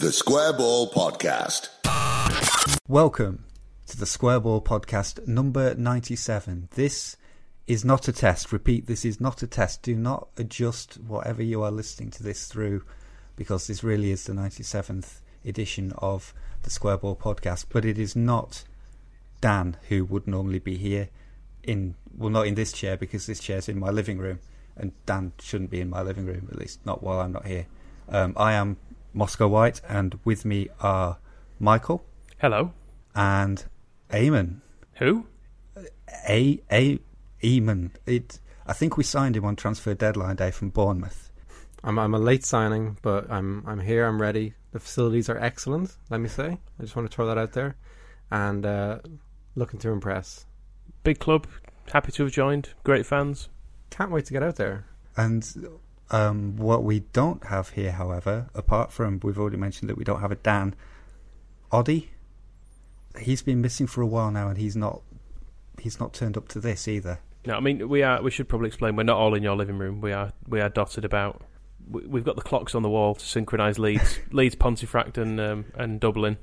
The Square Ball Podcast. Welcome to the Square Ball Podcast number 97. This is not a test. Repeat, this is not a test. Do not adjust whatever you are listening to this through because this really is the 97th edition of the Square Ball Podcast. But it is not Dan who would normally be here in, well, not in this chair because this chair's in my living room and Dan shouldn't be in my living room, at least not while I'm not here. Um, I am Moscow White and with me are Michael Hello. and Eamon. Who? A A Eamon. It. I think we signed him on transfer deadline day from Bournemouth. I'm I'm a late signing, but I'm I'm here. I'm ready. The facilities are excellent. Let me say. I just want to throw that out there, and uh, looking to impress. Big club. Happy to have joined. Great fans. Can't wait to get out there. And um, what we don't have here, however, apart from we've already mentioned that we don't have a Dan, Oddie. He's been missing for a while now, and he's not. He's not turned up to this either. No, I mean we are. We should probably explain. We're not all in your living room. We are. We are dotted about. We, we've got the clocks on the wall to synchronise Leeds, Leeds, Pontefract, and um, and Dublin.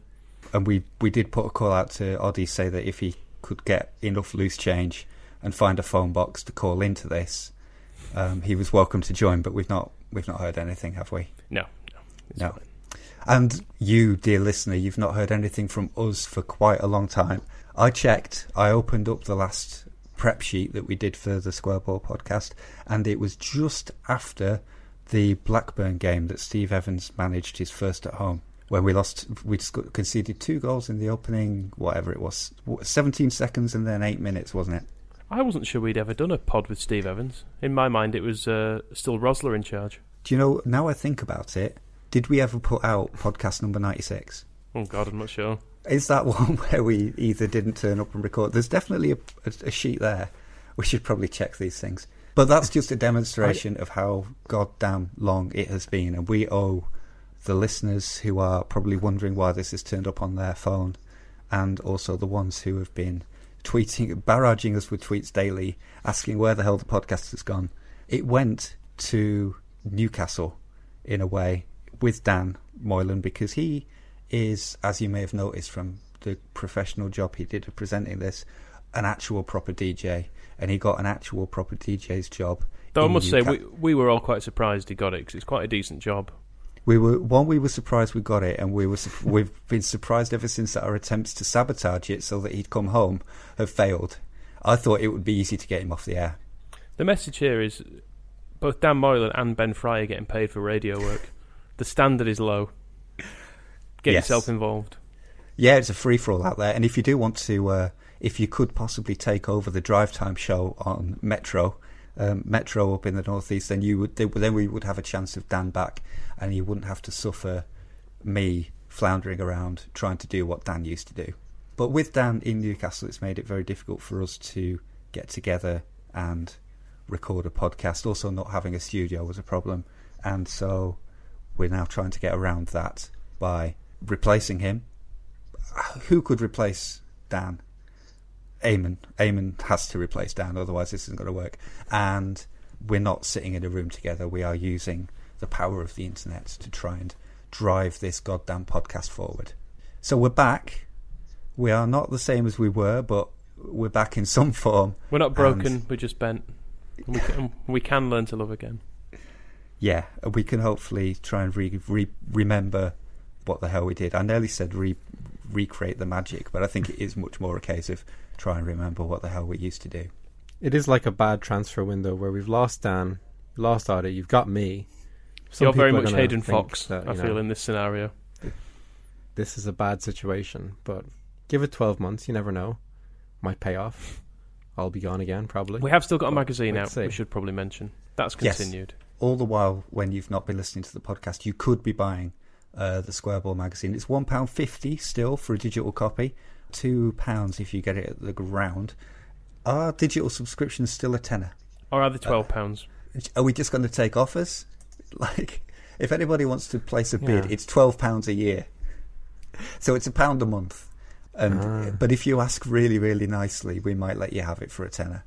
And we we did put a call out to Oddie say that if he could get enough loose change and find a phone box to call into this, um, he was welcome to join. But we've not we've not heard anything, have we? No, no, No. fine. And you, dear listener, you've not heard anything from us for quite a long time. I checked, I opened up the last prep sheet that we did for the Square Ball podcast, and it was just after the Blackburn game that Steve Evans managed his first at home. When we lost, we conceded two goals in the opening, whatever it was, 17 seconds and then eight minutes, wasn't it? I wasn't sure we'd ever done a pod with Steve Evans. In my mind, it was uh, still Rosler in charge. Do you know, now I think about it, did we ever put out podcast number 96? Oh God, I'm not sure. Is that one where we either didn't turn up and record? There's definitely a, a, a sheet there. We should probably check these things. But that's just a demonstration of how goddamn long it has been, and we owe the listeners who are probably wondering why this is turned up on their phone, and also the ones who have been tweeting, barraging us with tweets daily, asking where the hell the podcast has gone. It went to Newcastle in a way with Dan Moylan because he is, as you may have noticed from the professional job he did of presenting this, an actual proper DJ, and he got an actual proper DJ's job. Though I must say, we we were all quite surprised he got it because it's quite a decent job. We were one. We were surprised we got it, and we were we've been surprised ever since that our attempts to sabotage it so that he'd come home have failed. I thought it would be easy to get him off the air. The message here is both Dan Moylan and Ben Fry are getting paid for radio work. The standard is low. Get Yes. yourself involved. Yeah, it's a free for all out there. And if you do want to, uh, if you could possibly take over the drive time show on Metro, um, Metro up in the northeast, then you would then we would have a chance of Dan back, and you wouldn't have to suffer me floundering around trying to do what Dan used to do. But with Dan in Newcastle, it's made it very difficult for us to get together and record a podcast. Also, not having a studio was a problem, and so we're now trying to get around that by replacing him who could replace Dan? Eamon. Eamon has to replace Dan, otherwise this isn't going to work. And we're not sitting in a room together. We are using the power of the internet to try and drive this goddamn podcast forward. So we're back. We are not the same as we were, but we're back in some form. We're not broken. We're just bent. We can, we can learn to love again. Yeah, we can hopefully try and re- re- remember what the hell we did. I nearly said re- recreate the magic, but I think it is much more a case of try and remember what the hell we used to do. It is like a bad transfer window where we've lost Dan, lost Adi, you've got me. Some You're very much gonna Hayden Fox. that, I you feel in this scenario. this is a bad situation, but give it 12 months, you never know. Might pay off. I'll be gone again, probably. We have still got a magazine let's out. We should probably mention that's Yes. continued. All the while, when you've not been listening to the podcast, you could be buying uh, the Square Ball magazine. It's one pound fifty still for a digital copy. Two pounds if you get it at the ground. Are digital subscriptions still a tenner? Or are they twelve pounds? Are we just going to take offers? Like, if anybody wants to place a bid, Yeah. it's twelve pounds a year, so it's a pound a month. And Ah. but if you ask really, really nicely, we might let you have it for a tenner.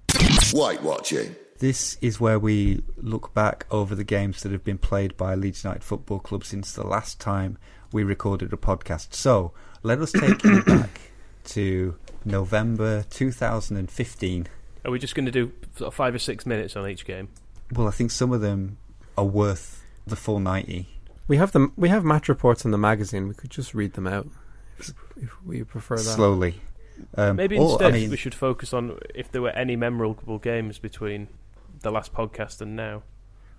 White watching. This is where we look back over the games that have been played by Leeds United Football Club since the last time we recorded a podcast. So let us take you back to November 2015. Are we just going to do five or six minutes on each game? Well, I think some of them are worth the full 90. We have the we have match reports in the magazine. We could just read them out if, if we prefer that. Slowly. Um, Maybe or, instead I mean, we should focus on if there were any memorable games between the last podcast and now.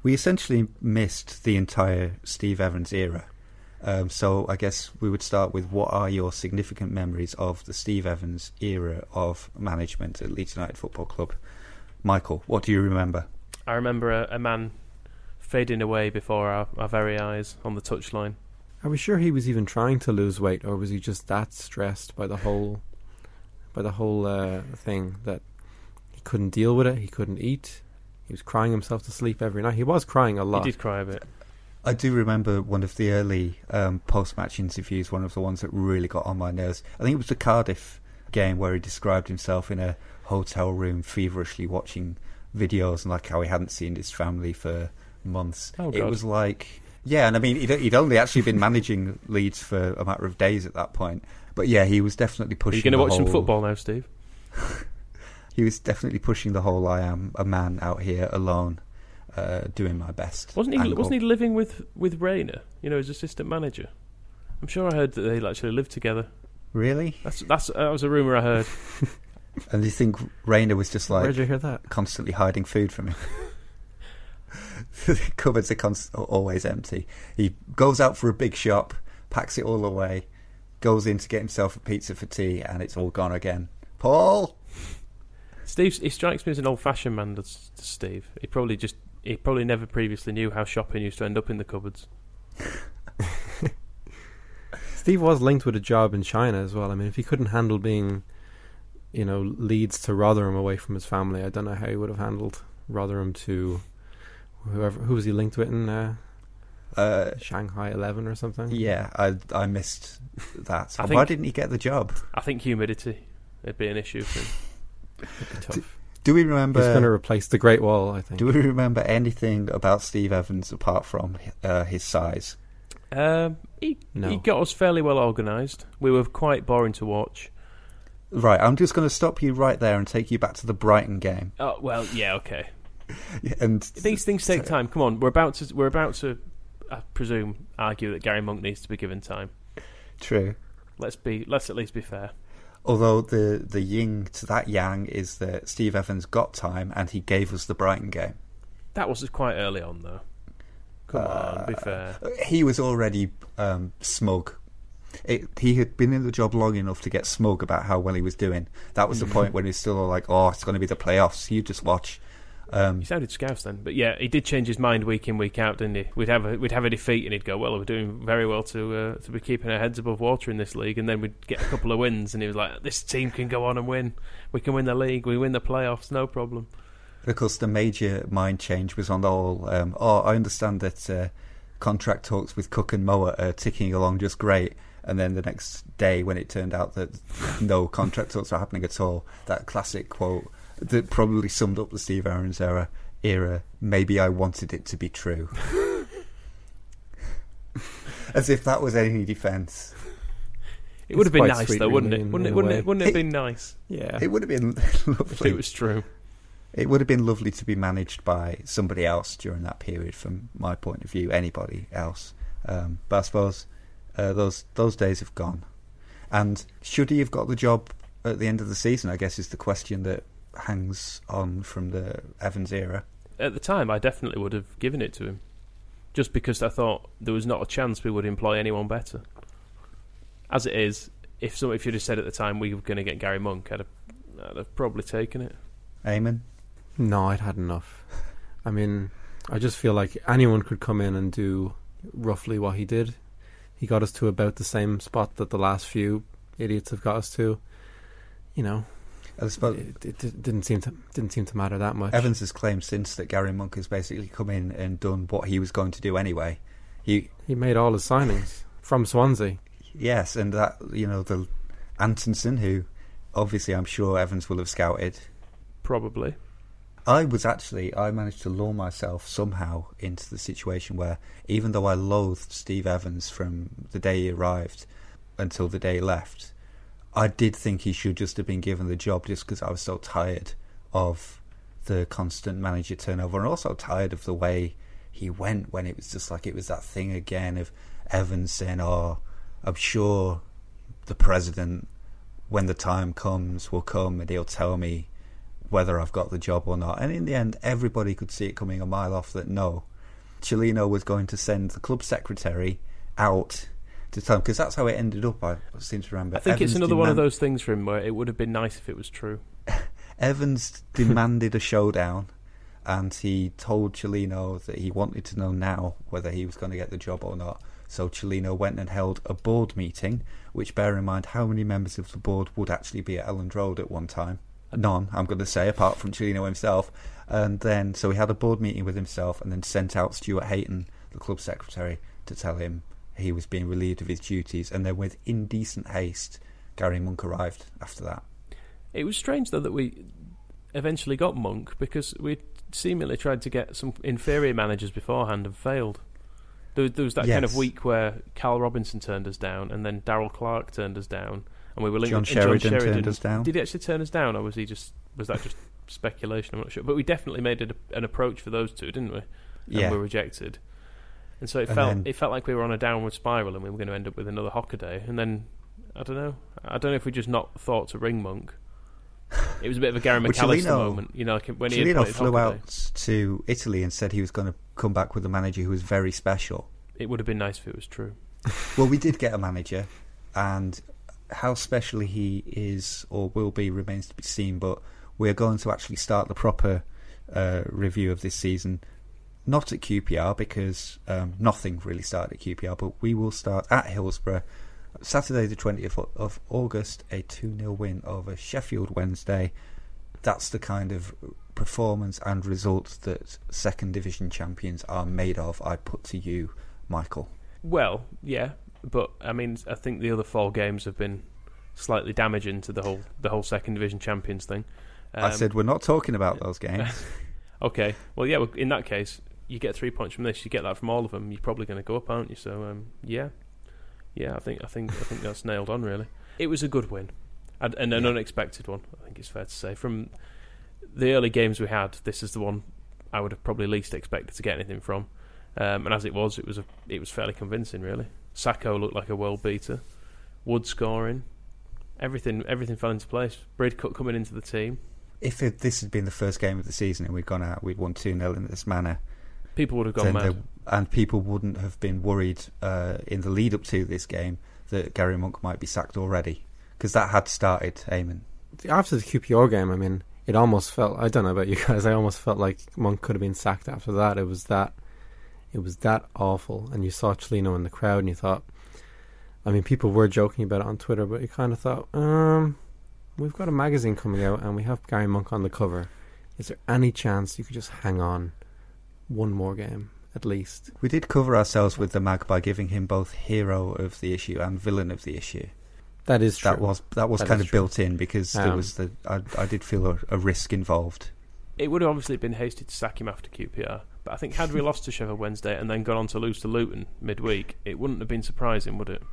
we essentially missed the entire Steve Evans era. Um, so I guess we would start with what are your significant memories of the Steve Evans era of management at Leeds United Football Club? Michael, what do you remember? I remember a, a man fading away before our, our very eyes on the touchline. Are we sure he was even trying to lose weight, or was he just that stressed by the whole by the whole uh, thing that he couldn't deal with it? He couldn't eat. He was crying himself to sleep every night. He was crying a lot. He did cry a bit. I do remember one of the early um, post-match interviews, one of the ones that really got on my nerves. I think it was the Cardiff game where he described himself in a hotel room feverishly watching videos and like how he hadn't seen his family for months. Oh, it was like, yeah, and I mean, he'd, he'd only actually been managing Leeds for a matter of days at that point. But yeah, he was definitely Are pushing. you going to the watch some football now, Steve? He was definitely pushing the whole "I am a man out here alone, uh, doing my best." Wasn't he? angle. Wasn't he living with with Raynor? You know, his assistant manager. I'm sure I heard that they actually lived together. Really? That's that's that was a rumor I heard. And do you think Raynor was just like Where'd you hear that? constantly hiding food from him? the cupboards are const- always empty. He goes out for a big shop, packs it all away, goes in to get himself a pizza for tea, and it's all gone again. Paul, Steve, he strikes me as an old-fashioned man. Does does Steve? He probably just he probably never previously knew how shopping used to end up in the cupboards. Steve was linked with a job in China as well. I mean, if he couldn't handle being, you know, Leeds to Rotherham away from his family, I don't know how he would have handled Rotherham to whoever. Who was he linked with in uh, uh, Shanghai Eleven or something? yeah, I I missed that. I Why think- didn't he get the job? I think humidity would be an issue for him. It'd be tough. Do we remember? He's going to replace the Great Wall, I think. do we remember anything about Steve Evans apart from uh, his size? Um, he No. he got us fairly well organised. We were quite boring to watch. Right, I'm just going to stop you right there and take you back to the Brighton game. Oh well, yeah, okay. And These things take time. Come on, we're about to we're about to, I presume, argue that Garry Monk needs to be given time. true. Let's be let's at least be fair. Although the the yin to that yang is that Steve Evans got time and he gave us the Brighton game. That was quite early on, though. Come on, Uh, be fair. He was already um, smug. It, he had been in the job long enough to get smug about how well he was doing. That was the point when he's still like, "Oh, it's going to be the playoffs. You just watch." Um, He sounded scouse then, but yeah, he did change his mind week in week out, didn't he? We'd have a we'd have a defeat, and he'd go, "Well, we're doing very well to uh, to be keeping our heads above water in this league," and then we'd get a couple of wins, and he was like, "This team can go on and win. We can win the league. We win the playoffs, no problem." Of course, the major mind change was on the whole. Um, oh, I understand that uh, contract talks with Cook and Mowatt are ticking along just great. And then the next day, when it turned out that no contract talks were happening at all, that classic quote that probably summed up the Steve Evans era. Era. Maybe I wanted it to be true. As if that was any defence. It would have been nice though, wouldn't it? Wouldn't it? Wouldn't it? Wouldn't it have been nice Yeah. It would have been if lovely. it was true? It would have been lovely to be managed by somebody else during that period, from my point of view, anybody else. Um, but I suppose uh, those those days have gone. And should he have got the job at the end of the season? I guess is the question that hangs on from the Evans era. At the time, I definitely would have given it to him, just because I thought there was not a chance we would employ anyone better. As it is, if some, if you'd have said at the time we were going to get Garry Monk, I'd have, I'd have probably taken it. Amen. No, I'd had enough. I mean, I just feel like anyone could come in and do roughly what he did. He got us to about the same spot that the last few idiots have got us to. You know, I suppose it, it, didn't seem to didn't seem to matter that much. Evans has claimed since that Garry Monk has basically come in and done what he was going to do anyway. He He made all his signings from Swansea. Yes, and that you know the Antonsson, who obviously I'm sure Evans will have scouted. Probably. I was actually I managed to lure myself somehow into the situation where even though I loathed Steve Evans from the day he arrived until the day he left, I did think he should just have been given the job just because I was so tired of the constant manager turnover and also tired of the way he went when it was just like it was that thing again of Evans saying, "Oh, I'm sure the president, when the time comes, will come and he'll tell me whether I've got the job or not." And in the end, everybody could see it coming a mile off that no, Chilino was going to send the club secretary out to tell him because that's how it ended up. I seem to remember. I think it's Evans another one of those things for him where it would have been nice if it was true. Evans demanded a showdown, and he told Cellino that he wanted to know now whether he was going to get the job or not. So Cellino went and held a board meeting, which bear in mind how many members of the board would actually be at Elland Road at one time. None, I'm going to say, apart from Cellino himself. And then, so he had a board meeting with himself, and then sent out Stuart Hayton, the club secretary, to tell him he was being relieved of his duties. And then, with indecent haste, Garry Monk arrived after that. It was strange though that we eventually got Monk because we seemingly tried to get some inferior managers beforehand and failed. There, was- there was that kind of week where Carl Robinson turned us down, and then Darrell Clarke turned us down, and we were linked. John and Sheridan turned us down. Did he actually turn us down, or was he just was that just speculation? I'm not sure, but we definitely made an approach for those two, didn't we? And Yeah. we were rejected. And so it And felt then- it felt like we were on a downward spiral, and we were going to end up with another Hockaday. And then I don't know. I don't know if we just not thought to ring Monk. It was a bit of a Gary McAllister moment, you know, like when he Cellino flew Hockaday. out to Italy and said he was going to come back with a manager who was very special. It would have been nice if it was true. Well, we did get a manager, and how special he is or will be remains to be seen. But we're going to actually start the proper uh, review of this season, not at QPR because um, nothing really started at QPR, but we will start at Hillsborough. Saturday, the 20th of August, a 2 0 win over Sheffield Wednesday. That's the kind of performance and results that second division champions are made of. I put to you, Michael. Well, yeah, but I mean, I think the other four games have been slightly damaging to the whole the whole second division champions thing. I Um, said we're not talking about those games. okay. Well, yeah. In that case, you get three points from this. You get that from all of them. You're probably going to go up, aren't you? So, um, yeah, yeah. I think I think I think that's nailed on. Really, it was a good win, and, and an Yeah. unexpected one. I think it's fair to say. From the early games we had, this is the one I would have probably least expected to get anything from. Um, and as it was, it was a it was fairly convincing. Really, Sacko looked like a world beater. Wood scoring, everything everything fell into place. Bridcut coming into the team. if it, this had been the first game of the season and we'd gone out, we'd won 2 0 in this manner, People would have gone then mad. there- and people wouldn't have been worried uh, in the lead up to this game that Garry Monk might be sacked already. Because that had started, Eamon. After the QPR game, I mean, it almost felt. I don't know about you guys. I almost felt like Monk could have been sacked after that. It was that. It was that awful, and you saw Cellino in the crowd, and you thought. I mean, people were joking about it on Twitter, but you kind of thought, um, we've got a magazine coming out, and we have Garry Monk on the cover. Is there any chance you could just hang on one more game at least? We did cover ourselves with the mag by giving him both hero of the issue and villain of the issue. That is true. That was that was That kind of true. built in because there Um, was the I, I did feel a, a risk involved. It would have obviously been hasty to sack him after QPR, but But I think had we lost to Sheffield Wednesday and then gone on to lose to Luton midweek, it wouldn't have been surprising, would it?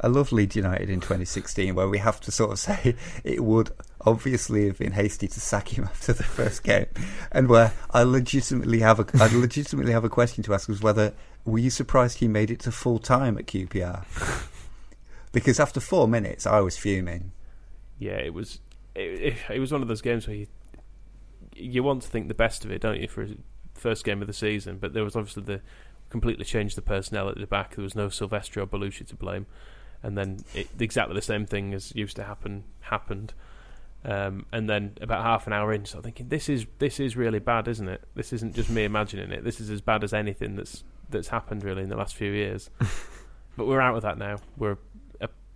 I love Leeds United in 2016, where we have to sort of say it would obviously have been hasty to sack him after the first game, and where I legitimately have a I legitimately have a question to ask was whether were you surprised he made it to full time at QPR? because after four minutes, I was fuming. Yeah, it was it, it, was one of those games where you you want to think the best of it, don't you, for first game of the season? But there was obviously the completely changed the personnel at the back. There was no Silvestri or Bellusci to blame and then it, exactly the same thing as used to happen happened. Um, and then about half an hour in, so thinking this is this is really bad, isn't it? This isn't just me imagining it. This is as bad as anything that's that's happened really in the last few years. but we're out of that now. We're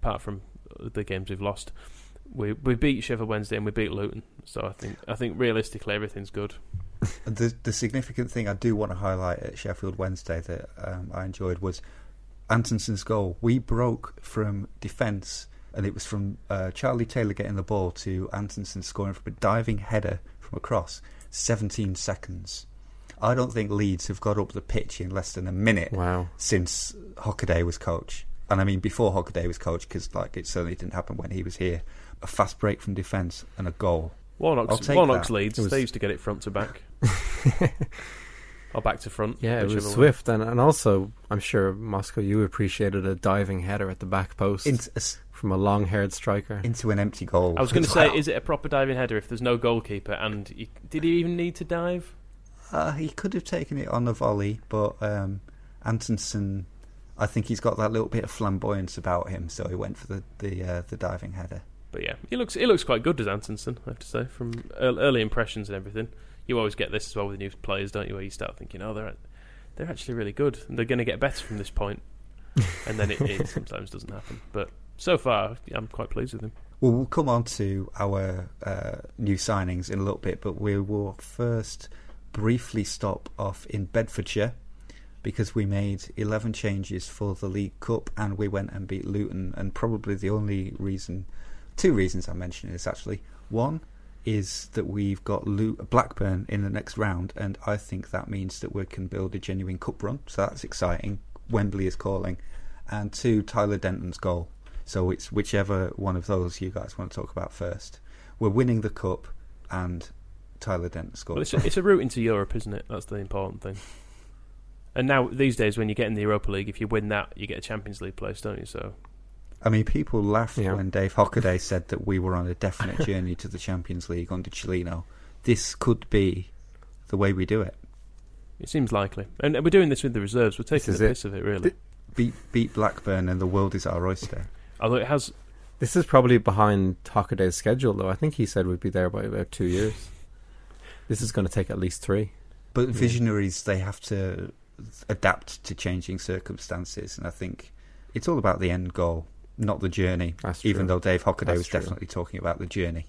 apart from the games we've lost. We we beat Sheffield Wednesday and we beat Luton. So I think I think realistically everything's good. The the significant thing I do want to highlight at Sheffield Wednesday that um, I enjoyed was Antonsson's goal. We broke from defence, and it was from uh, Charlie Taylor getting the ball to Antonsson scoring from a diving header from across. 17 seconds. I don't think Leeds have got up the pitch in less than a minute wow. since Hockaday was coach. And I mean before Hockaday was coach, because like it certainly didn't happen when he was here. A fast break from defence and a goal. Warnock's, Warnock's Leeds. Was... They used to get it front to back. or back to front. Yeah, it was swift, and, and also I'm sure Moscow you appreciated a diving header at the back post a, from a long-haired striker into an empty goal. I was going to say, is it a proper diving header if there's no goalkeeper? And he, did he even need to dive? Uh, he could have taken it on the volley, but um, Antonsson, I think he's got that little bit of flamboyance about him, so he went for the the, uh, the diving header. But yeah, he looks he looks quite good as Antonsson? I have to say, from early impressions and everything you always get this as well with new players, don't you? Where you start thinking, oh, they're they're actually really good, they're going to get better from this point. point, and then it, it sometimes doesn't happen. But so far, I'm quite pleased with him. Well, we'll come on to our uh, new signings in a little bit, but we will first briefly stop off in Bedfordshire because we made 11 changes for the League Cup and we went and beat Luton. And probably the only reason, two reasons I'm mentioning this actually. One, is that we've got Blackburn in the next round, and I think that means that we can build a genuine cup run. So that's exciting. Wembley is calling, and two Tyler Denton's goal. So it's whichever one of those you guys want to talk about first. We're winning the cup, and Tyler Dent scored. Well, it's, a, it's a route into Europe, isn't it? That's the important thing. And now these days, when you get in the Europa League, if you win that, you get a Champions League place, don't you? So I mean, people laughed yeah. when Dave Hockaday said that we were on a definite journey to the Champions League under Cellino. This could be the way we do it. It seems likely, and we're doing this with the reserves. We're taking the piss of it, really. Beat beat Blackburn, and the world is our oyster. Although it has, this is probably behind Hockaday's schedule, though. I think he said we'd be there by about two years. This is going to take at least three. But visionaries, they have to adapt to changing circumstances, and I think it's all about the end goal not the journey. Even though Dave Hockaday That's was true. definitely talking about the journey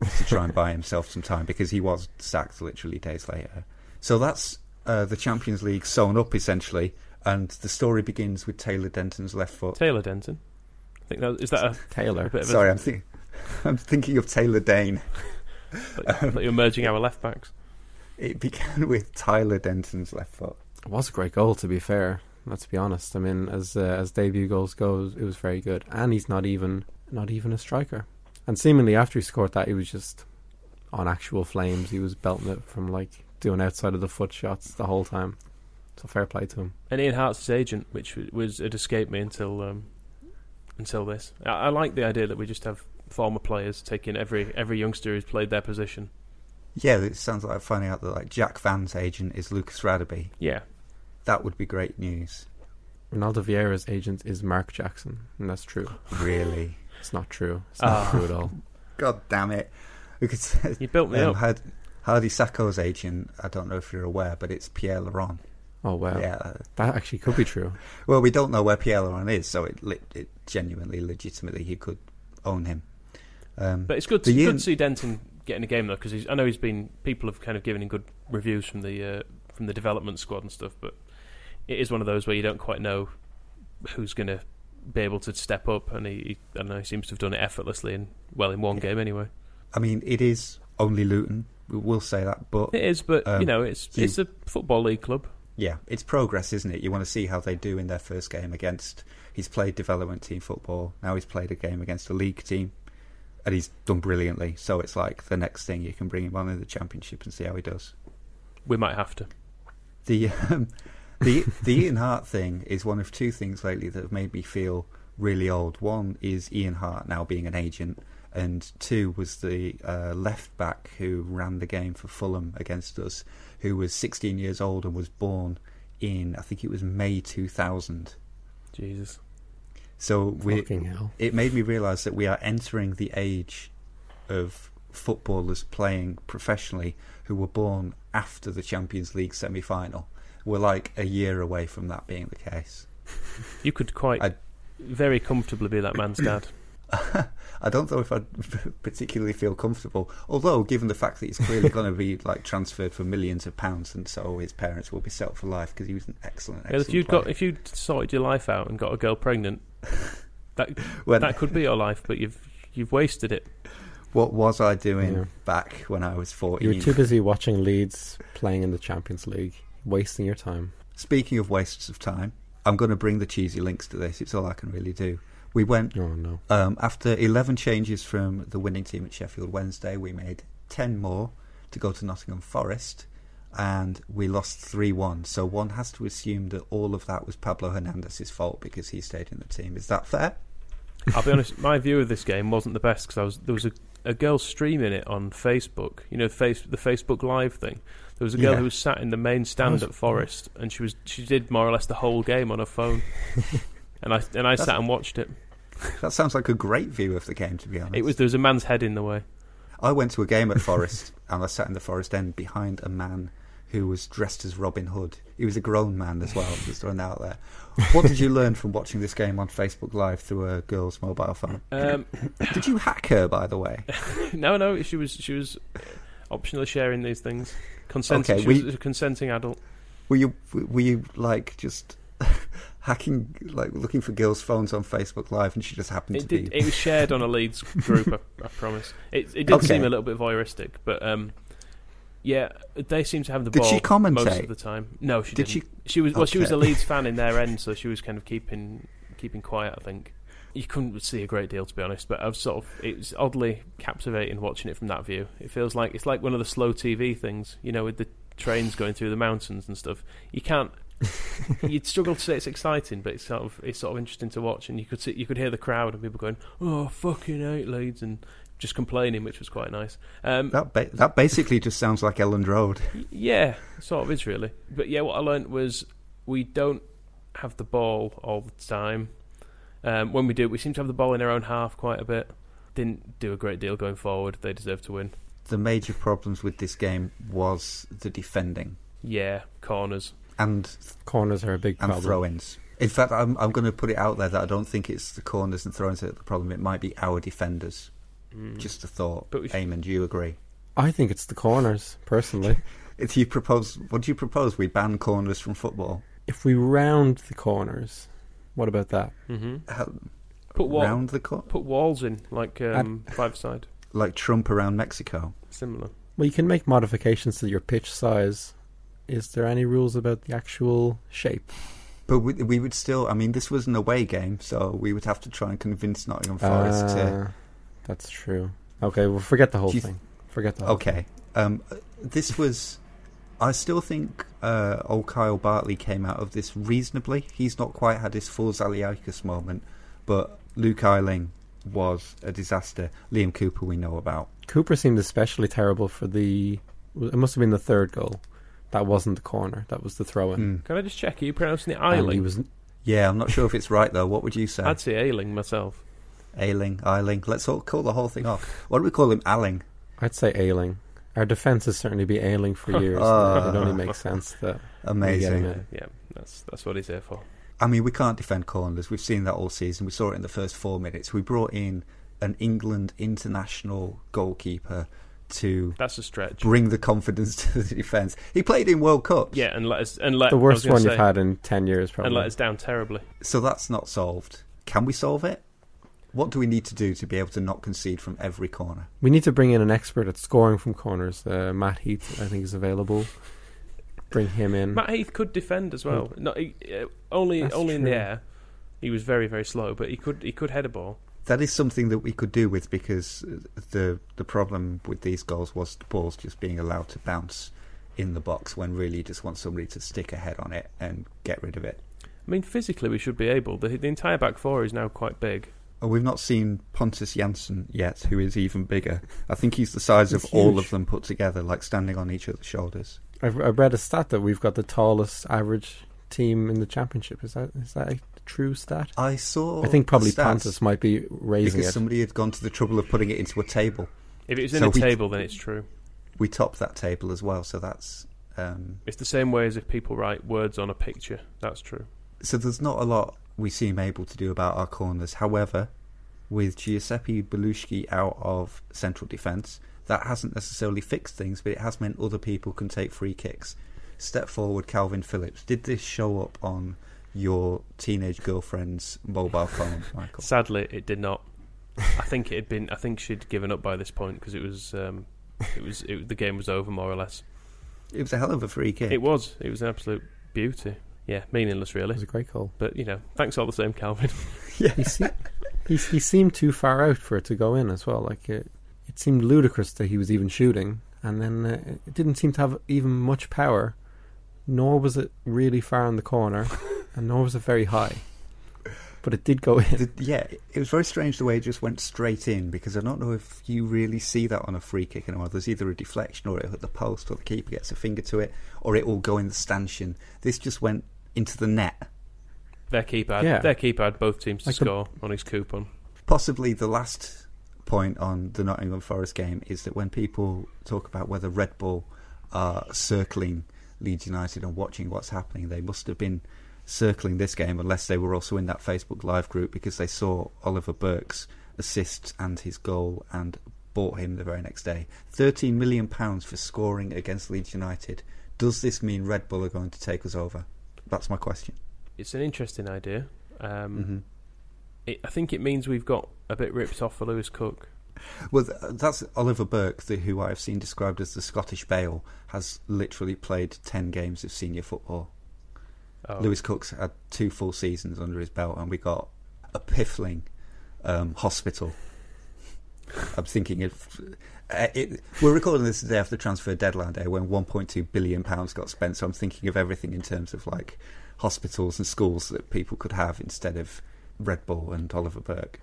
to try and buy himself some time because he was sacked literally days later. So that's uh, the Champions League sewn up essentially, and the story begins with Taylor Denton's left foot. Taylor Denton. I think that is that a Taylor. A Sorry, i I'm thinking. I'm thinking of Taylor Dayne. but, um, you're merging our left backs. It began with Tyler Denton's left foot. It was a great goal, to be fair. Let's be honest. I mean, as uh, as debut goals goes, it was very good, and he's not even not even a striker. And seemingly after he scored that, he was just on actual flames. He was belting it from like doing outside of the foot shots the whole time. So fair play to him. And Ian Harte's agent, which was it escaped me until um, until this. I, I like the idea that we just have former players taking every every youngster who's played their position. Yeah, it sounds like finding out that like Jack Vann's agent is Lucas Radebe. Yeah, that would be great news. Ronaldo Vieira's agent is Mark Jackson, and that's true. Really? It's not true. It's not uh, true at all. God damn it! you built me um, up. Had, Hadi Sacko's agent, I don't know if you're aware, but it's Pierre Laurent. Oh wow! Yeah, that actually could be true. well, we don't know where Pierre Laurent is, so it, it genuinely, legitimately, he could own him. Um, but it's good to, good to see Denton getting a game though, because I know he's been people have kind of given him good reviews from the uh, from the development squad and stuff, but it is one of those where you don't quite know who's going to be able to step up, and he, he, I don't know, he seems to have done it effortlessly and well in one yeah. game anyway. I mean, it is only Luton, we will say that. But It is, but Um, you know, it's you- it's a football league club. Yeah, it's progress, isn't it? You want to see how they do in their first game against. He's played development team football. Now he's played a game against a league team, and he's done brilliantly. So it's like the next thing you can bring him on in the championship and see how he does. We might have to. The um, the the Ian Harte thing is one of two things lately that have made me feel really old. One is Ian Harte now being an agent, and two was the uh, left back who ran the game for Fulham against us, who was 16 years old and was born in I think it was May 2000. Jesus. So we it made me realise that we are entering the age of footballers playing professionally who were born after the Champions League semi final. We're like a year away from that being the case. You could quite I- very comfortably be that man's dad. I don't know if I'd particularly feel comfortable. Although, given the fact that he's clearly going to be like transferred for millions of pounds, and so his parents will be set for life because he was an excellent. Yeah, if you'd player. got if you'd sorted your life out and got a girl pregnant, that When- that could be your life, but you've you've wasted it. what was I doing Yeah. back when I was fourteen? You were too busy watching Leeds playing in the Champions League, wasting your time. Speaking of wastes of time, I'm going to bring the cheesy links to this. It's all I can really do. We went Oh no. um, after 11 changes from the winning team at Sheffield Wednesday. We made 10 more to go to Nottingham Forest, and we lost 3 1. So one has to assume that all of that was Pablo Hernandez's fault because he stayed in the team. Is that fair? I'll be honest, my view of this game wasn't the best because was there was a, a girl streaming it on Facebook. You know, face the Facebook Live thing. There was a girl Yeah. who was sat in the main stand was- at Forest, and she was she did more or less the whole game on her phone. and I and I That's- sat and watched it. That sounds like a great view of the game, to be honest. It was there was a man's head in the way. I went to a game at Forest, and I sat in the Forest end behind a man who was dressed as Robin Hood. He was a grown man as well, just throwing that out there. What did you learn from watching this game on Facebook Live through a girl's mobile phone? Um, Did you hack her, by the way? no, no, she was she was optionally sharing these things. Consenting, Okay, she we- was a consenting adult. Were you were you like just hacking, like looking for girls' phones on Facebook Live, and she just happened It to did. be? It was shared on a Leeds group. I, I promise. It it did Okay. seem a little bit voyeuristic, but um, yeah, they seem to have the Did ball she commentate? most of the time. No, she Did didn't. she- She was well. She was Okay. a Leeds fan in their end, so she was kind of keeping keeping quiet. I think you couldn't see a great deal, to be honest. But I've sort of it was oddly captivating watching it from that view. It feels like it's like one of the slow TV things, you know, with the trains going through the mountains and stuff. You can't. You'd struggle to say it's exciting, but it's sort of it's sort of interesting to watch, and you could see, you could hear the crowd and people going, "Oh, fucking hate Leeds," and just complaining, which was quite nice. Um, That ba- that basically just sounds like Elland Road. yeah, sort of is really. But yeah, what I learnt was we don't have the ball all the time. Um, when we do, we seem to have the ball in our own half quite a bit. Didn't do a great deal going forward. They deserve to win. The major problems with this game was the defending Yeah, corners. And Corners are a big and problem. throw-ins. In fact, I'm I'm going to put it out there that I don't think it's the corners and throw-ins that are the problem. It might be our defenders. Just a thought. But we- Eamon, do you agree? I think it's the corners, personally. If you propose, what do you propose? We ban corners from football. if we round the corners, what about that? hmm How, Put wall, round the cor- put walls in like um, five side. like Trump around Mexico. Similar. Well, you can make modifications to your pitch size. Is there any rules about the actual shape? But we, we would still. I mean, this was an away game, so we would have to try and convince Nottingham Forest to. Ah, That's true. Okay, well, forget the whole you thing. Forget the whole Okay. Um, this was. I still think uh, old Kyle Bartley came out of this reasonably. He's not quite had his full Zaliukas moment, but Luke Ayling was a disaster. Liam Cooper, we know about. Cooper seemed especially terrible for the. It must have been the third goal. That wasn't the corner. That was the throw in. Mm. Can I just check? Are you pronouncing it And he Eiling? was Yeah, I'm not sure if it's right though. What would you say? I'd say Ailing myself. Ailing, Eiling. Let's all call the whole thing off. What do we call him? Ailing. I'd say ailing. Our defence has certainly been ailing for years. Ah. it only makes sense that we get him Amazing. in. Yeah, that's that's what he's here for. I mean, we can't defend corners. We've seen that all season. We saw it in the first four minutes. We brought in an England international goalkeeper to That's a stretch. bring the confidence to the defence. He played in World Cups, Yeah, and let us and let The worst one say, you've had in ten years, probably. and let us down terribly. so that's not solved. Can we solve it? What do we need to do to be able to not concede from every corner? We need to bring in an expert at scoring from corners. Uh, Matt Heath, I think, is available. Bring him in. Matt Heath could defend as well. Not he, uh, only That's only in the air. He was very very slow, but he could he could head a ball. That is something that we could do with because uh, the the problem with these goals was the balls just being allowed to bounce in the box when really you just want somebody to stick a head on it and get rid of it. I mean, physically we should be able. The, the entire back four is now quite big. Oh, we've not seen Pontus Jansson yet, who is even bigger. I think he's the size of He's all of them put together, like standing on each other's shoulders. I've, I've read a stat that we've got the tallest average team in the championship. Is that is that a true stat? I saw. I think probably the stats Pontus might be raising because it. somebody had gone to the trouble of putting it into a table. If it was in So a we- table, then it's true. We topped that table as well, so that's. Um, It's the same way as if people write words on a picture. That's true. so there's not a lot we seem able to do about our corners. However, with Giuseppe Bellusci out of central defence, that hasn't necessarily fixed things, but it has meant other people can take free kicks. Step forward, Kalvin Phillips. Did this show up on your teenage girlfriend's mobile phone, Michael? Sadly, it did not. I think it had been. I think she'd given up by this point because it was. Um, it was. It, the game was over more or less. It was a hell of a free kick. It was. It was an absolute beauty. Yeah, meaningless really. It was a great goal. But you know, thanks all the same, Calvin. He, se- he he seemed too far out for it to go in as well. Like it, it seemed ludicrous that he was even shooting, and then uh, it didn't seem to have even much power. Nor was it really far in the corner, and nor was it very high. But it did go in. The- yeah, it was very strange the way it just went straight in because I don't know if you really see that on a free kick anymore. There's either a deflection or it hit the post or the keeper gets a finger to it or it will go in the stanchion. This just went into the net. Their keeper. Had, Yeah. Their keeper had both teams to Like the- score on his coupon. Possibly the last point on the Nottingham Forest game is that when people talk about whether Red Bull are circling Leeds United and watching what's happening, they must have been circling this game unless they were also in that Facebook Live group because they saw Oliver Burke's assist and his goal and bought him the very next day. £13 million for scoring against Leeds United. Does this mean Red Bull are going to take us over? That's my question. It's an interesting idea. Um, hmm it, I think it means we've got a bit ripped off for Lewis Cook. Well, that's Oliver Burke, the, who I've seen described as the Scottish Bale, has literally played 10 games of senior football. Oh, Lewis Cook's had two full seasons under his belt, and we got a piffling um, hospital. I'm thinking if uh, it, we're recording this the day after the transfer deadline day when 1.2 billion pounds got spent. So I'm thinking of everything in terms of like hospitals and schools that people could have instead of Red Bull and Oliver Burke.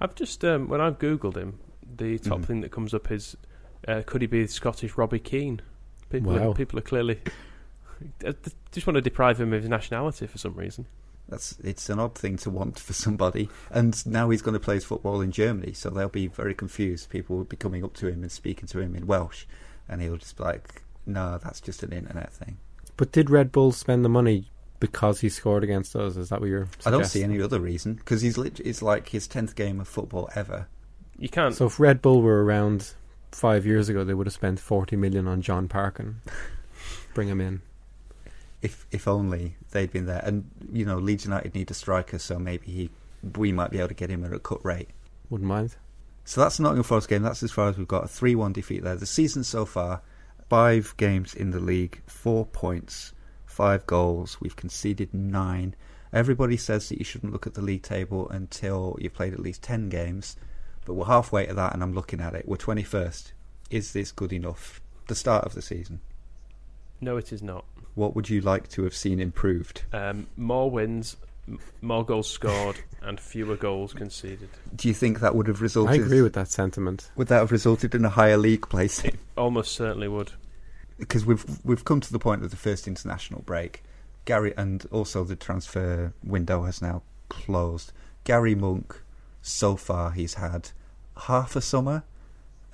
I've just um, when I've googled him, the top Mhm. thing that comes up is uh, could he be the Scottish Robbie Keane? People, Wow. are, people are clearly they just want to deprive him of his nationality for some reason. That's it's an odd thing to want for somebody, and now he's going to play his football in Germany, so they'll be very confused. People will be coming up to him and speaking to him in Welsh, and he'll just be like, "No, that's just an internet thing." But did Red Bull spend the money because he scored against us? Is that what you're? Saying? I don't see any other reason because he's lit- it's like his tenth game of football ever. You can't. So if Red Bull were around five years ago, they would have spent forty million on Jon Parkin. Bring him in. If if only they'd been there, and you know Leeds United need a striker, so maybe he we might be able to get him at a cut rate. Wouldn't mind. So that's the Nottingham Forest game. That's as far as we've got. A 3 1 defeat there. The season so far, five games in the league, four points, five goals. We've conceded nine. Everybody says that you shouldn't look at the league table until you've played at least 10 games, but we're halfway to that and I'm looking at it. We're 21st. Is this good enough? The start of the season. No, it is not. What would you like to have seen improved? Um, more wins, m- more goals scored, and fewer goals conceded. Do you think that would have resulted? I agree with that sentiment. Would that have resulted in a higher league placing? Almost certainly would. because we've we've come to the point of the first international break. Garry and also the transfer window has now closed. Garry Monk, so far he's had half a summer.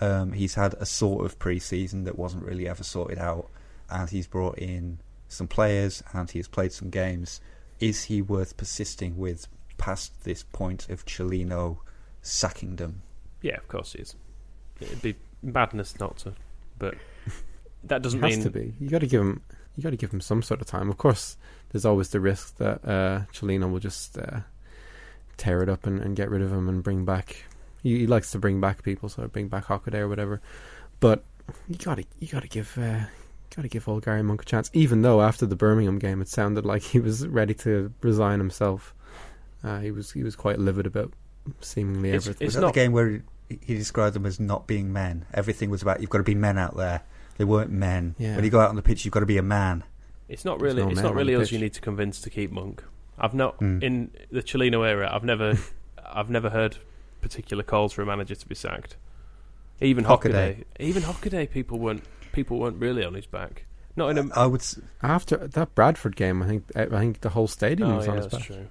Um, he's had a sort of pre-season that wasn't really ever sorted out, and he's brought in some players and he has played some games. Is he worth persisting with past this point of Cellino sacking them? Yeah, of course he is. It'd be madness not to, but that doesn't has mean to be. You got to give him. You got to give him some sort of time. Of course, there's always the risk that uh, Cellino will just uh, tear it up and, and get rid of him and bring back. He, he likes to bring back people, so bring back Hockaday or whatever. But you gotta you gotta give uh, gotta give old Garry Monk a chance. Even though after the Birmingham game, it sounded like he was ready to resign himself. Uh, he was he was quite livid about seemingly It's- everything. Was it's that not- the game where he, he described them as not being men? Everything was about you've got to be men out there. They weren't men. Yeah. When you go out on the pitch, you've got to be a man. It's not really. no it's not really the us you need to convince to keep Monk. I've not Mm. in the Cellino era. I've never, I've never heard particular calls for a manager to be sacked. Even Hockaday. Hockaday, even Hockaday, people weren't people weren't really on his back. Not in a. I would, s- After that Bradford game, I think I think the whole stadium oh was yeah, on his that's back. true.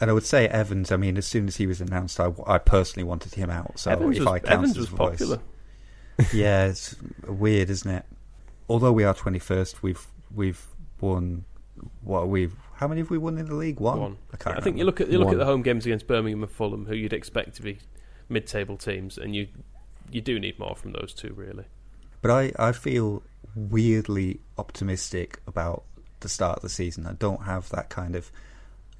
and I would say Evans. I mean, as soon as he was announced, I, I personally wanted him out. So Evans if was, I count Evans as was voice, popular. yeah, it's weird, isn't it? Although we are twenty first, we've we've won. What we've how many have we won in the league? One. One. I can't. I think you look at you look One. at the home games against Birmingham and Fulham, who you'd expect to be mid-table teams, and you you do need more from those two, really. But I, I feel weirdly optimistic about the start of the season. I don't have that kind of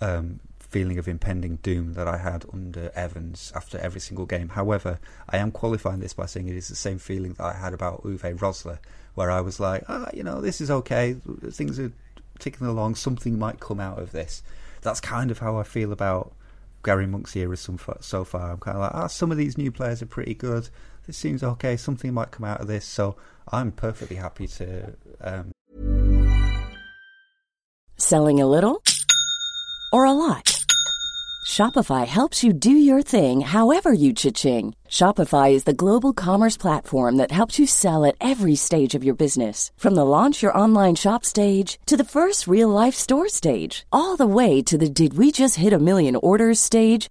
um, feeling of impending doom that I had under Evans after every single game. However, I am qualifying this by saying it is the same feeling that I had about Uwe Rosler, where I was like, ah, you know, this is okay. Things are ticking along. Something might come out of this. That's kind of how I feel about Garry Monk's era so far. I'm kind of like, ah, some of these new players are pretty good. This seems okay. Something might come out of this. So I'm perfectly happy to. Um, Selling a little or a lot? Shopify helps you do your thing however you cha-ching. Shopify is the global commerce platform that helps you sell at every stage of your business. From the launch your online shop stage to the first real life store stage, all the way to the did we just hit a million orders stage.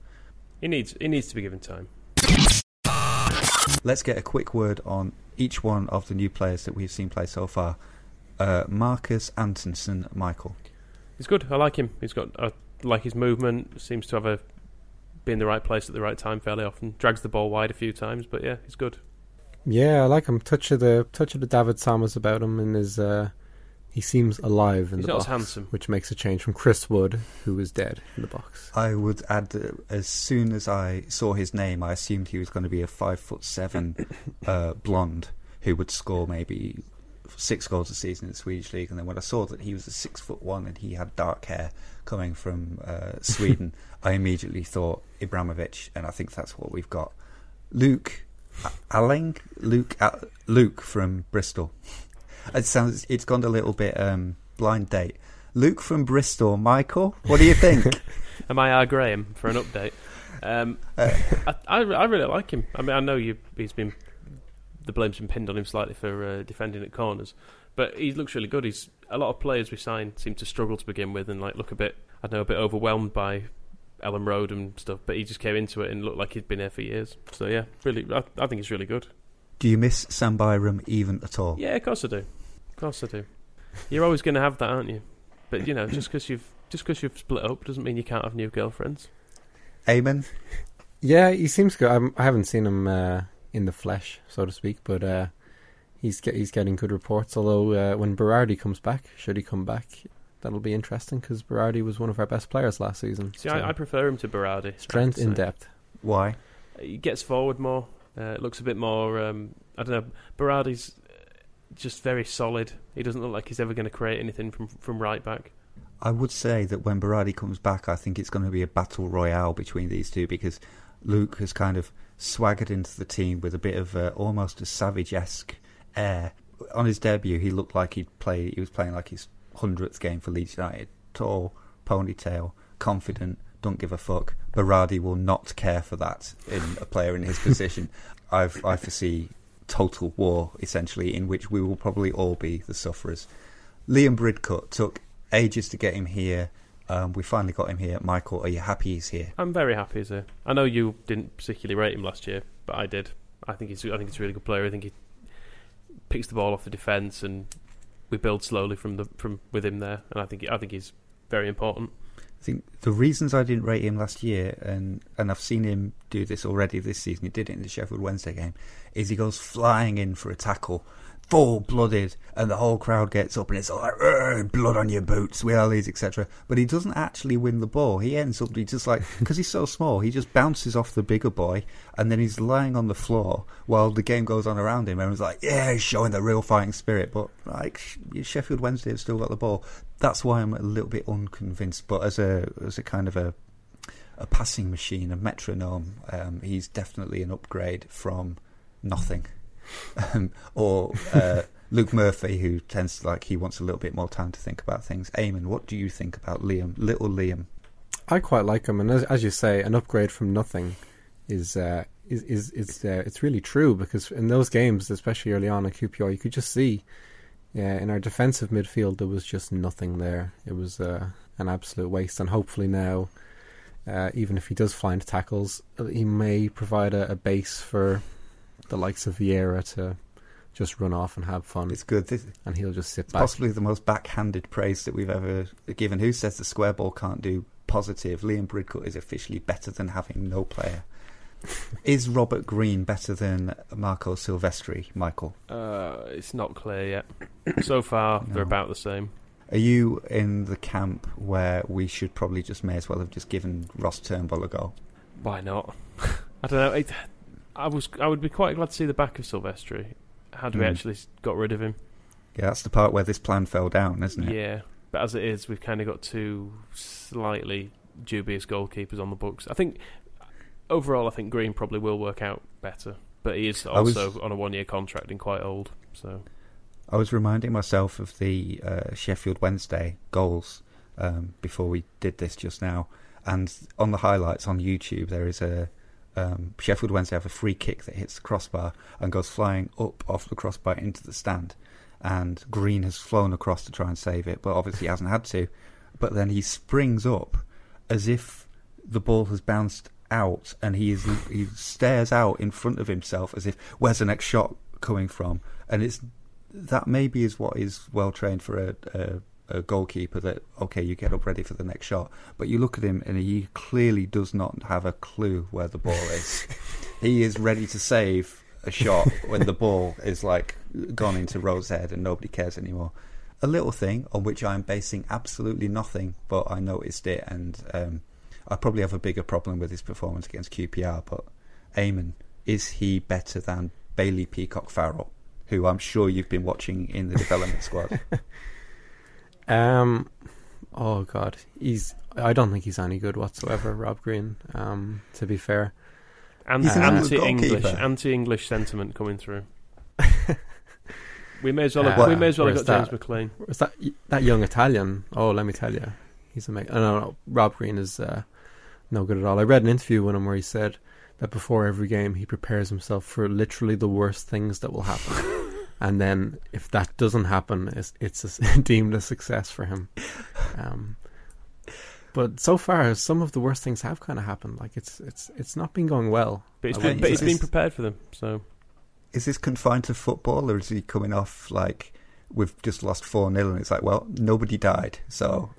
He needs he needs to be given time. Let's get a quick word on each one of the new players that we've seen play so far. Uh, Marcus Antonsson, Michael. He's good. I like him. He's got I like his movement. Seems to have a be in the right place at the right time fairly often. Drags the ball wide a few times, but yeah, he's good. Yeah, I like him. Touch of the touch of the David Samas about him, and his uh, he seems alive in He's the not box, as handsome. which makes a change from Chris Wood, who was dead in the box. I would add that as soon as I saw his name, I assumed he was going to be a five foot seven uh, blonde who would score maybe six goals a season in the Swedish league. And then when I saw that he was a six foot one and he had dark hair coming from uh, Sweden, I immediately thought Ibrahimovic, and I think that's what we've got. Luke Ayling, Luke A- Luke from Bristol. It sounds it's gone a little bit um, blind date. Luke from Bristol, Michael. What do you think? Am I R Graham for an update? Um, Uh, I, I I really like him. I mean, I know you he's been the blame's been pinned on him slightly for uh, defending at corners, but he looks really good. He's a lot of players we signed seem to struggle to begin with and like look a bit I don't know a bit overwhelmed by Elland Road and stuff, but he just came into it and looked like he'd been there for years. So yeah, really, I, I think he's really good. Do you miss Sam Byram even at all? Yeah, of course I do. Of course I do. You're always going to have that, aren't you? But you know, just because you've just because you've split up doesn't mean you can't have new girlfriends. Amen. Yeah, he seems good. I'm, I haven't seen him uh, in the flesh, so to speak. But uh, he's get, he's getting good reports. Although uh, when Berardi comes back, should he come back, that'll be interesting because Berardi was one of our best players last season. See, So I, I prefer him to Berardi. Strength to in depth. Why? He gets forward more. Uh, it looks a bit more. Um, I don't know. Berardi's uh, just very solid. He doesn't look like he's ever going to create anything from from right back. I would say that when Berardi comes back, I think it's going to be a battle royale between these two because Luke has kind of swaggered into the team with a bit of uh, almost a savage-esque air. On his debut, he looked like he'd play. He was playing like his hundredth game for Leeds United. Tall, ponytail, confident, don't give a fuck. Berardi will not care for that in a player in his position. I've, I foresee total war essentially, in which we will probably all be the sufferers. Liam Bridcut took ages to get him here. Um, we finally got him here. Michael, are you happy he's here? I'm very happy as I know you didn't particularly rate him last year, but I did. I think he's. I think he's a really good player. I think he picks the ball off the defence, and we build slowly from the from with him there. And I think I think he's very important. I think the reasons I didn't rate him last year, and and I've seen him do this already this season. He did it in the Sheffield Wednesday game. Is he goes flying in for a tackle, full blooded, and the whole crowd gets up and it's all like blood on your boots, we are these, etc. But he doesn't actually win the ball. He ends up he just like because he's so small, he just bounces off the bigger boy, and then he's lying on the floor while the game goes on around him. Everyone's like, yeah, he's showing the real fighting spirit. But like Sheffield Wednesday have still got the ball. That's why I'm a little bit unconvinced. But as a as a kind of a a passing machine, a metronome, um, he's definitely an upgrade from nothing. Um, or uh, Luke Murphy, who tends to like he wants a little bit more time to think about things. Eamon, what do you think about Liam, little Liam? I quite like him, and as, as you say, an upgrade from nothing is uh, is is, is uh, it's really true because in those games, especially early on at QPR, you could just see, yeah, in our defensive midfield there was just nothing there. It was uh, an absolute waste, and hopefully now, uh, even if he does find tackles, he may provide a, a base for the likes of Vieira to just run off and have fun, It's good. This, and he'll just sit it's back. possibly the most backhanded praise that we've ever given. Who says the square ball can't do positive? Liam Bridcut is officially better than having no player. Is Robert Green better than Marco Silvestri, Michael? Uh, it's not clear yet. so far, they're about the same. Are you in the camp where we should probably just may as well have just given Ross Turnbull a go? Why not? I don't know. It, I was. I would be quite glad to see the back of Silvestri. Had we Mm. actually got rid of him? Yeah, that's the part where this plan fell down, isn't it? Yeah, but as it is, we've kind of got two slightly dubious goalkeepers on the books. I think overall, I think Green probably will work out better, but he is I was- also on a one-year contract and quite old. So I was reminding myself of the uh, Sheffield Wednesday goals um, before we did this just now, and on the highlights on YouTube there is a um, Sheffield Wednesday have a free kick that hits the crossbar and goes flying up off the crossbar into the stand, and Green has flown across to try and save it, but obviously hasn't had to. But then he springs up as if the ball has bounced out, and he is he stares out in front of himself as if where's the next shot coming from, and it's that maybe is what is well trained for a, a, a goalkeeper. That okay, you get up ready for the next shot, but you look at him and he clearly does not have a clue where the ball is. he is ready to save a shot when the ball is like gone into Rose head and nobody cares anymore. A little thing on which I'm basing absolutely nothing, but I noticed it, and um, I probably have a bigger problem with his performance against QPR. But Eamon, is he better than Bailey Peacock Farrell, who I'm sure you've been watching in the development squad? Um, oh god, he's. I don't think he's any good whatsoever, Rob Green. Um, to be fair, anti He's an anti-English, anti-English sentiment coming through. we may as well. Uh, Have, we may as well have where's got James that? McLean. was that that young Italian? Oh, let me tell you, he's amazing. No, no, Rob Green is uh, no good at all. I read an interview with him where he said that before every game he prepares himself for literally the worst things that will happen. And then, if that doesn't happen, it's, it's a, deemed a success for him. Um, but so far, some of the worst things have kind of happened. Like it's it's it's not been going well. But he's I been, wouldn't but he's say. been prepared for them. So is this confined to football, or is he coming off like we've just lost 4 0 and it's like, well, nobody died, so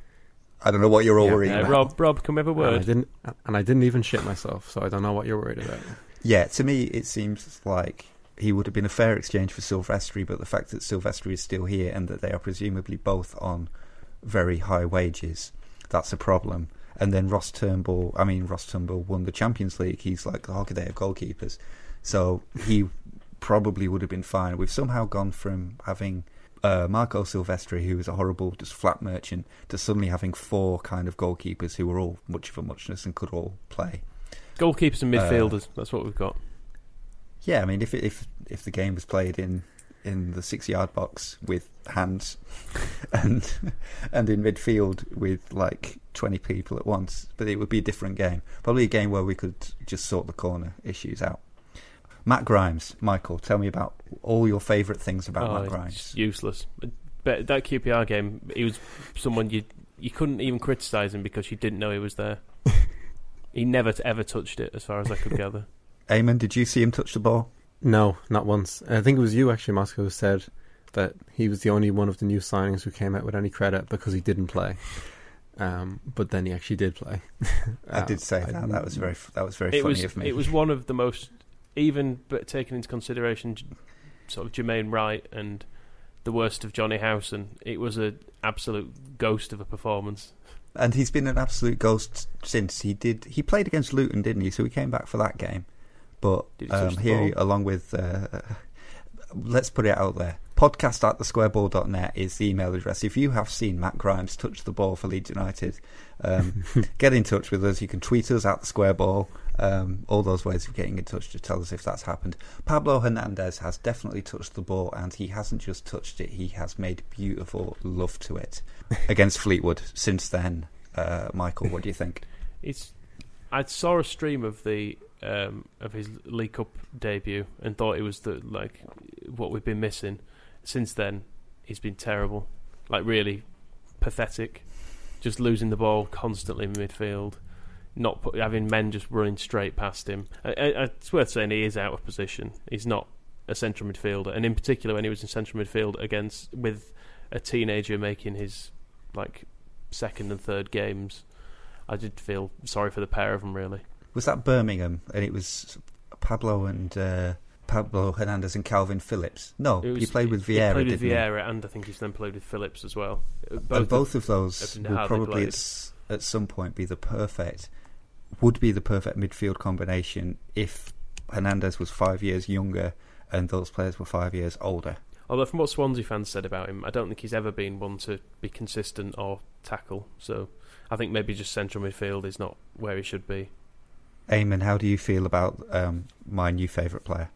I don't know what you're all Yeah, worried about. Rob, Rob, can we have a And I word? didn't, and I didn't even shit myself, so I don't know what you're worried about. Yeah, to me, it seems like he would have been a fair exchange for Silvestri, but the fact that Silvestri is still here and that they are presumably both on very high wages, that's a problem. And then Ross Turnbull, I mean, Ross Turnbull won the Champions League. He's like the hockey day of goalkeepers. So he probably would have been fine. We've somehow gone from having uh, Marco Silvestri, who was a horrible, just flat merchant, to suddenly having four kind of goalkeepers who were all much of a muchness and could all play. Goalkeepers and midfielders. Uh, that's what we've got. Yeah, I mean, if if if the game was played in in the six yard box with hands, and and in midfield with like twenty people at once, but it would be a different game. Probably a game where we could just sort the corner issues out. Matt Grimes, Michael, tell me about all your favourite things about oh, Matt Grimes. Useless. But that QPR game, he was someone you you couldn't even criticise him because you didn't know he was there. he never ever touched it, as far as I could gather. Eamon, did you see him touch the ball? No, not once. I think it was you actually, Moscow, who said that he was the only one of the new signings who came out with any credit because he didn't play. Um, but then he actually did play. I did say that. That was very that was very it funny was, of me. It was one of the most even but taking into consideration sort of Jermaine Wright and the worst of Jonny Howson, it was an absolute ghost of a performance. And he's been an absolute ghost since he did. He played against Luton, didn't he? So he came back for that game. But um, here, along with, uh, let's put it out there. Podcast at thesquareball.net is the email address. If you have seen Matt Grimes touch the ball for Leeds United, um, get in touch with us. You can tweet us at the squareball. Um, all those ways of getting in touch to tell us if that's happened. Pablo Hernandez has definitely touched the ball, and he hasn't just touched it; he has made beautiful love to it against Fleetwood. Since then, uh, Michael, what do you think? It's. I saw a stream of the um, of his League Cup debut and thought it was the like what we've been missing. Since then, he's been terrible, like really pathetic. Just losing the ball constantly in midfield not put, having men just running straight past him. I, I, it's worth saying he is out of position. He's not a central midfielder, and in particular when he was in central midfield against with a teenager making his like second and third games, I did feel sorry for the pair of them. Really, was that Birmingham? And it was Pablo and. Uh... Pablo Hernandez and Kalvin Phillips. No, was, he played with Vieira. He played with Vieira, he? and I think he's then played with Phillips as well. Both and both of, of those will probably at, at, some point be the perfect would be the perfect midfield combination if Hernandez was five years younger and those players were five years older. Although, from what Swansea fans said about him, I don't think he's ever been one to be consistent or tackle. So I think maybe just central midfield is not where he should be. Eamon, how do you feel about um, my new favourite player?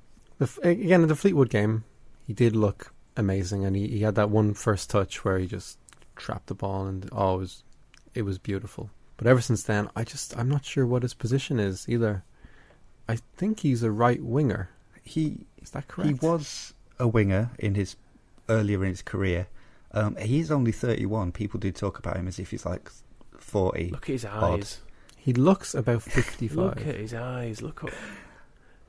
Again, in the Fleetwood game, he did look amazing, and he, he had that one first touch where he just trapped the ball, and oh, it was, it was beautiful. But ever since then, I just I'm not sure what his position is either. I think he's a right winger. He is that correct? He was a winger in his earlier in his career. Um, he's only 31. People do talk about him as if he's like 40. Look at his odd. eyes. He looks about 55. Look at his eyes. Look up.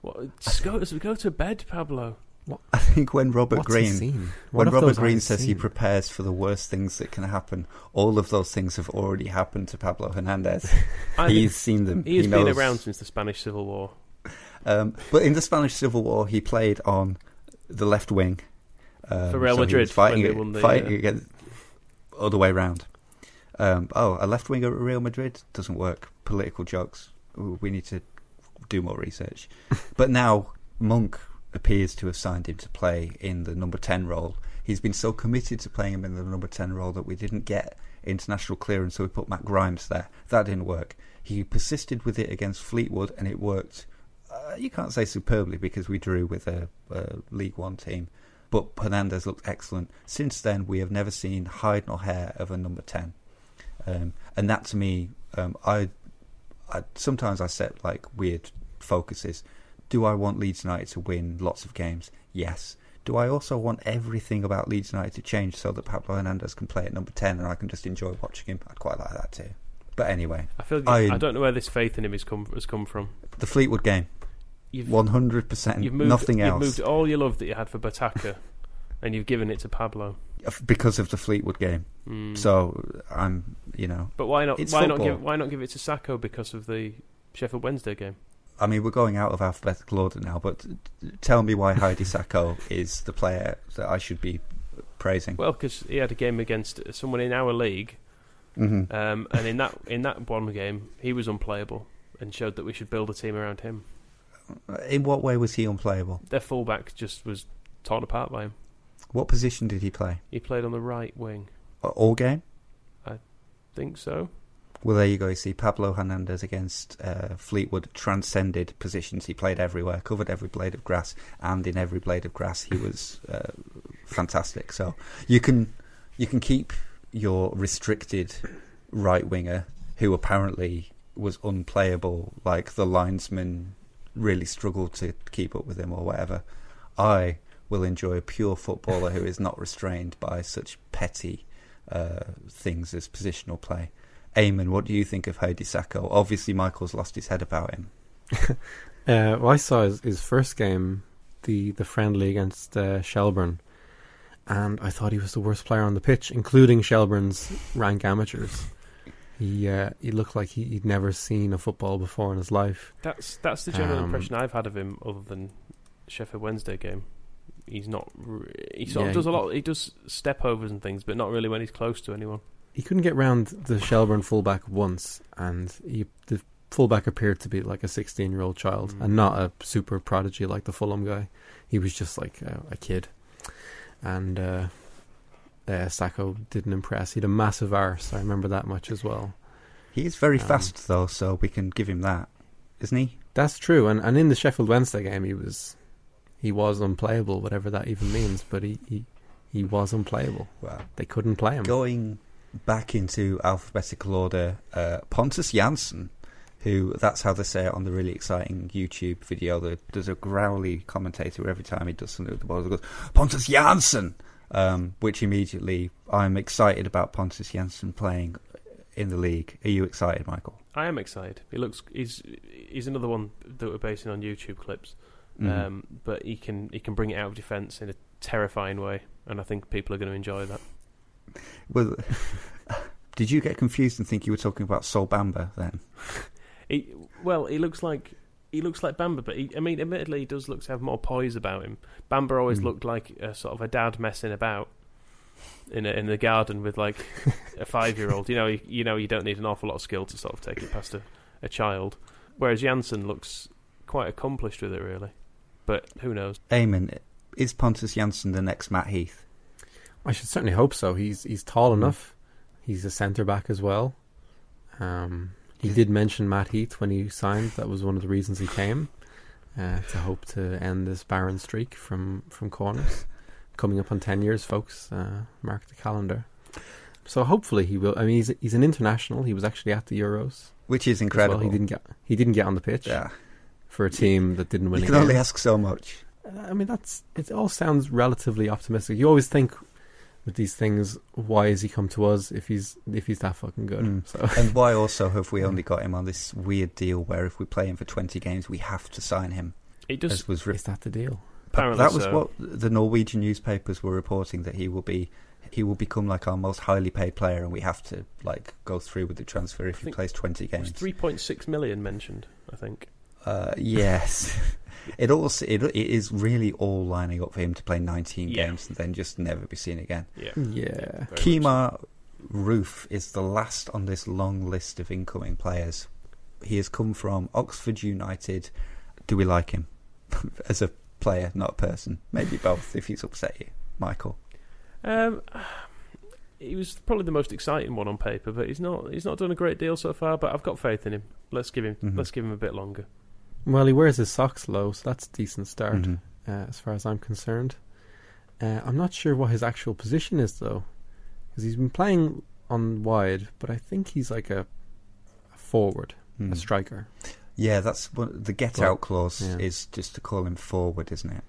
What, just go, go to bed, Pablo. What? I think when Robert What's Green, when Robert Green says seen? he prepares for the worst things that can happen, all of those things have already happened to Pablo Hernandez. He's seen them. He has he been around since the Spanish Civil War. Um, but in the Spanish Civil War, he played on the left wing um, for Real so Madrid, fighting, the, fighting uh, against other way around. Um, oh, a left winger at Real Madrid doesn't work. Political jokes. Ooh, we need to do more research. but now Monk appears to have signed him to play in the number 10 role. He's been so committed to playing him in the number 10 role that we didn't get international clearance, so we put Matt Grimes there. That didn't work. He persisted with it against Fleetwood, and it worked. Uh, you can't say superbly because we drew with a, a League One team, but Hernandez looked excellent. Since then, we have never seen hide nor hair of a number 10. Um, and that to me, um, I, I sometimes I set like weird focuses do I want Leeds United to win lots of games? Yes. Do I also want everything about Leeds United to change so that Pablo Hernandez can play at number 10 and I can just enjoy watching him? I'd quite like that too. But anyway. I feel I, I don't know where this faith in him has come, has come from. The Fleetwood game. You've, 100%. You've moved, nothing else. You've moved all your love that you had for Botaka and you've given it to Pablo. Because of the Fleetwood game. Mm. So I'm, you know. But why not? Why not give? Why not give it to Sacko because of the Sheffield Wednesday game? I mean, we're going out of alphabetical order now, but tell me why Hadi Sacko is the player that I should be praising. Well, because he had a game against someone in our league, Mhm. um, and in that in that one game, he was unplayable and showed that we should build a team around him. In what way was he unplayable? Their fullback just was torn apart by him. What position did he play? He played on the right wing. All game? I think so. Well, there you go. You see, Pablo Hernandez against uh, Fleetwood transcended positions. He played everywhere, covered every blade of grass, and in every blade of grass, he was uh, fantastic. So you can you can keep your restricted right winger, who apparently was unplayable, like the linesman really struggled to keep up with him or whatever. I will enjoy a pure footballer who is not restrained by such petty uh, things as positional play. Eamon, what do you think of Hadi Sacko? Obviously, Michael's lost his head about him. Uh, well, I saw his, his first game, the the friendly against uh, Shelburne, and I thought he was the worst player on the pitch, including Shelburne's rank amateurs. He uh, he looked like he, he'd never seen a football before in his life. That's that's the general Um, impression I've had of him, other than Sheffield Wednesday game. He's not. re- He sort Yeah, of does a lot. He does step overs and things, but not really when he's close to anyone. He couldn't get round the Shelburne fullback once, and he, the fullback appeared to be like a 16 year old child Mm. and not a super prodigy like the Fulham guy. He was just like a, a kid. And uh, uh, Sacko didn't impress. He had a massive arse. I remember that much as well. He is very Um, fast, though, so we can give him that, isn't he? That's true. And, and in the Sheffield Wednesday game, he was he was unplayable, whatever that even means. But he, he, he was unplayable. Well, They couldn't play him. going back into alphabetical order, uh, Pontus Jansson, who that's how they say it on the really exciting YouTube video. The, there's a growly commentator every time he does something with the ball, he goes Pontus Jansson, um, which immediately I'm excited about Pontus Jansson playing in the league. Are you excited, Michael? I am excited. He looks. He's he's another one that we're basing on YouTube clips. Mhm. Um, but he can he can bring it out of defence in a terrifying way, and I think people are going to enjoy that. Well, did you get confused and think you were talking about Sol Bamba then? He, well, he looks like he looks like Bamba, but he, I mean, admittedly, he does look to have more poise about him. Bamba always Mm. looked like a sort of a dad messing about in a, in the garden with like a five year old. You know, you, you know, you don't need an awful lot of skill to sort of take it past a, a child. Whereas Jansson looks quite accomplished with it, really. But who knows? Eamon, is Pontus Jansson the next Matt Heath? I should certainly hope so. He's he's tall Mm. enough. He's a centre back as well. Um, he did mention Matt Heath when he signed. That was one of the reasons he came uh, to hope to end this barren streak from from corners. Coming up on ten years, folks. Uh, mark the calendar. So hopefully he will. I mean, he's he's an international. He was actually at the Euros. Which is as well. incredible. He didn't get he didn't get on the pitch Yeah. for a team that didn't win. You can only ask so much. I mean, that's it. All sounds relatively optimistic. You always think with these things, why has he come to us if he's if he's that fucking good? Mm. So And why also have we only got him on this weird deal where if we play him for 20 games, we have to sign him? It does. As was re- is that the deal? Apparently that was so. what the Norwegian newspapers were reporting that he will be he will become like our most highly paid player and we have to like go through with the transfer if he plays 20 It was games. three point six million mentioned. I think. Uh, yes. it also it, it is really all lining up for him to play 19 Yeah. games and then just never be seen again. Yeah. Yeah. very much so. Kemar Roofe is the last on this long list of incoming players. He has come from Oxford United. Do we like him as a player, not a person? Maybe both. If he's upset you, Michael. Um, he was probably the most exciting one on paper, but he's not. He's not done a great deal so far. But I've got faith in him. Let's give him. Mhm. Let's give him a bit longer. Well, he wears his socks low, so that's a decent start Mhm. uh, as far as I'm concerned. Uh, I'm not sure what his actual position is though, because he's been playing on wide, but I think he's like a, a forward, Mm. a striker. Yeah, that's what the get out clause yeah. is just to call him forward, isn't it?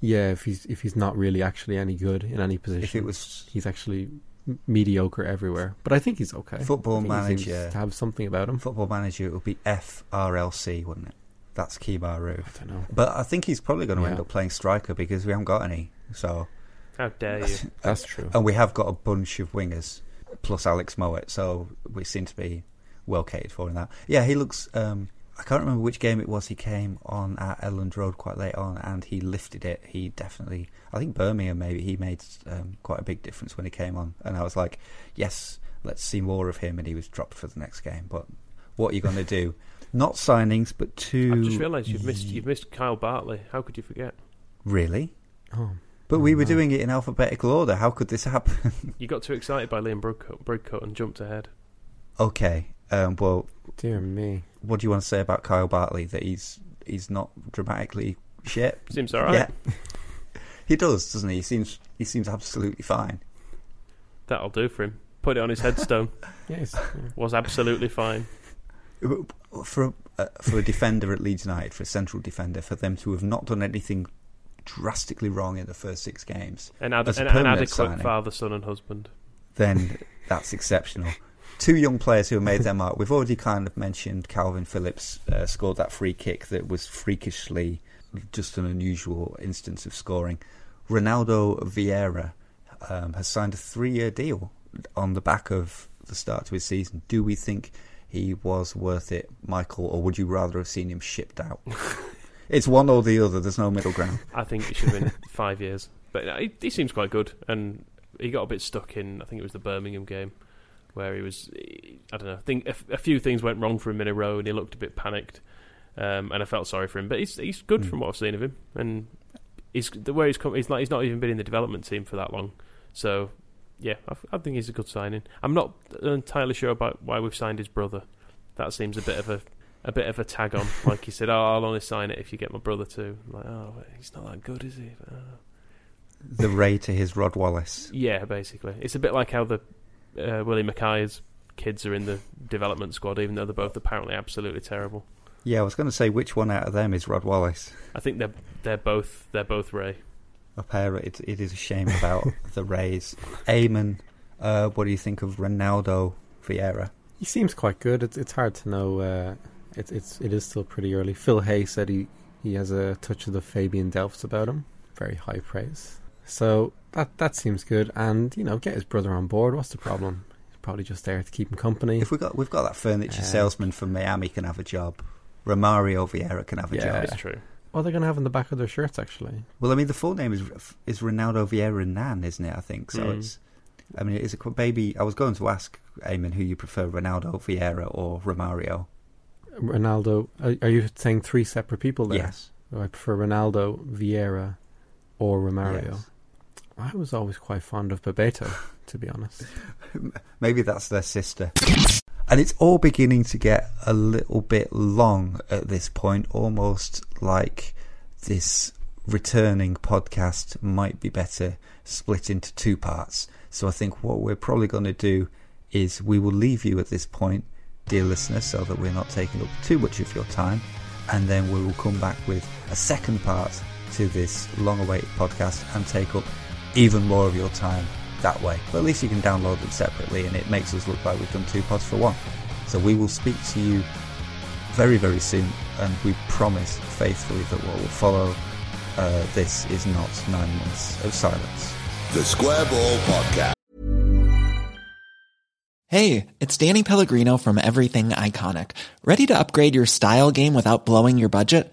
Yeah, if he's if he's not really actually any good in any position, If it was he's actually m- mediocre everywhere. But I think he's okay. Football Manager. to have something about him. football manager, it would be FRLC, wouldn't it? That's Kibaru. I don't know. But I think he's probably going to end Yeah. up playing striker because we haven't got any. So How dare you? That's true. And we have got a bunch of wingers, plus Alex Mowatt, so we seem to be well catered for in that. Yeah, he looks. Um, I can't remember which game it was. He came on at Elland Road quite late on, and he lifted it. He definitely, I think Birmingham maybe he made um, quite a big difference when he came on, and I was like, yes, let's see more of him. And he was dropped for the next game. But what are you going to do? Not signings, but two. I've just realised you've missed you've missed Kyle Bartley. How could you forget? Really? Oh, But we were doing it in alphabetical order. How could this happen? You got too excited by Liam Broadcoat, Broadcoat and jumped ahead. okay. Um, well, dear me. what do you want to say about Kyle Bartley? That he's he's not dramatically shit. Seems all right. Yeah, he does, doesn't he? He seems he seems absolutely fine. That'll do for him. Put it on his headstone. Yes. Was absolutely fine. For a, uh, for a defender at Leeds United, for a central defender, for them to have not done anything drastically wrong in the first six games, An, ad- as a an, an adequate signing, father, son, and husband. then that's exceptional. Two young players who have made their mark. We've already kind of mentioned Kalvin Phillips uh, scored that free kick that was freakishly just an unusual instance of scoring. Ronaldo Vieira um, has signed a three-year deal on the back of the start to his season. Do we think he was worth it, Michael, or would you rather have seen him shipped out? it's one or the other. There's no middle ground. I think it should have been five years. But uh, he, he seems quite good, and he got a bit stuck in. I think it was the Birmingham game where he was. I don't know. I think a, a few things went wrong for him in a row, and he looked a bit panicked. Um, and I felt sorry for him, but he's he's good Mm. from what I've seen of him, and he's the way he's come. He's like he's not even been in the development team for that long, so yeah, I, I think he's a good signing. I'm not entirely sure about why we've signed his brother. That seems a bit of a a bit of a tag on. Like he said, "Oh, I'll only sign it if you get my brother too." I'm like, oh, he's not that good, is he? Oh. The Ray to his Rod Wallace. Yeah, basically, it's a bit like how the uh, Willie Mackay's kids are in the development squad, even though they're both apparently absolutely terrible. Yeah, I was going to say which one out of them is Rod Wallace. I think they're they're both they're both Ray. A pair. It, it is a shame about the Rays. Eamon, uh, what do you think of Ronaldo Vieira? He seems quite good. It's it's hard to know. Uh, it's it's it is still pretty early. Phil Hay said he he has a touch of the Fabian Delphs about him. Very high praise. So that that seems good. And you know, get his brother on board. What's the problem? He's probably just there to keep him company. If we got we've got that furniture Uh, salesman from Miami can have a job. Romario Vieira can have a Yeah. job. It's true. What are they're going to have on the back of their shirts, actually. Well, I mean, the full name is is Ronaldo Vieira Nan, isn't it? I think so. Mm. It's. I mean, it's a qu- baby. I was going to ask Eamon who you prefer, Ronaldo Vieira or Romario. Ronaldo. Are, are you saying three separate people there? Yes. Oh, I prefer Ronaldo, Vieira, or Romario. Yes. I was always quite fond of Bebeto, to be honest. Maybe that's their sister. And it's all beginning to get a little bit long at this point, almost like this returning podcast might be better split into two parts. So I think what we're probably going to do is we will leave you at this point, dear listener, so that we're not taking up too much of your time. And then we will come back with a second part to this long awaited podcast and take up even more of your time that way. But at least you can download them separately and it makes us look like we've done two pods for one. So we will speak to you very, very soon and we promise faithfully that what will follow uh, this is not nine months of silence. The Square Ball Podcast. Hey, it's Danny Pellegrino from Everything Iconic. Ready to upgrade your style game without blowing your budget?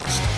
you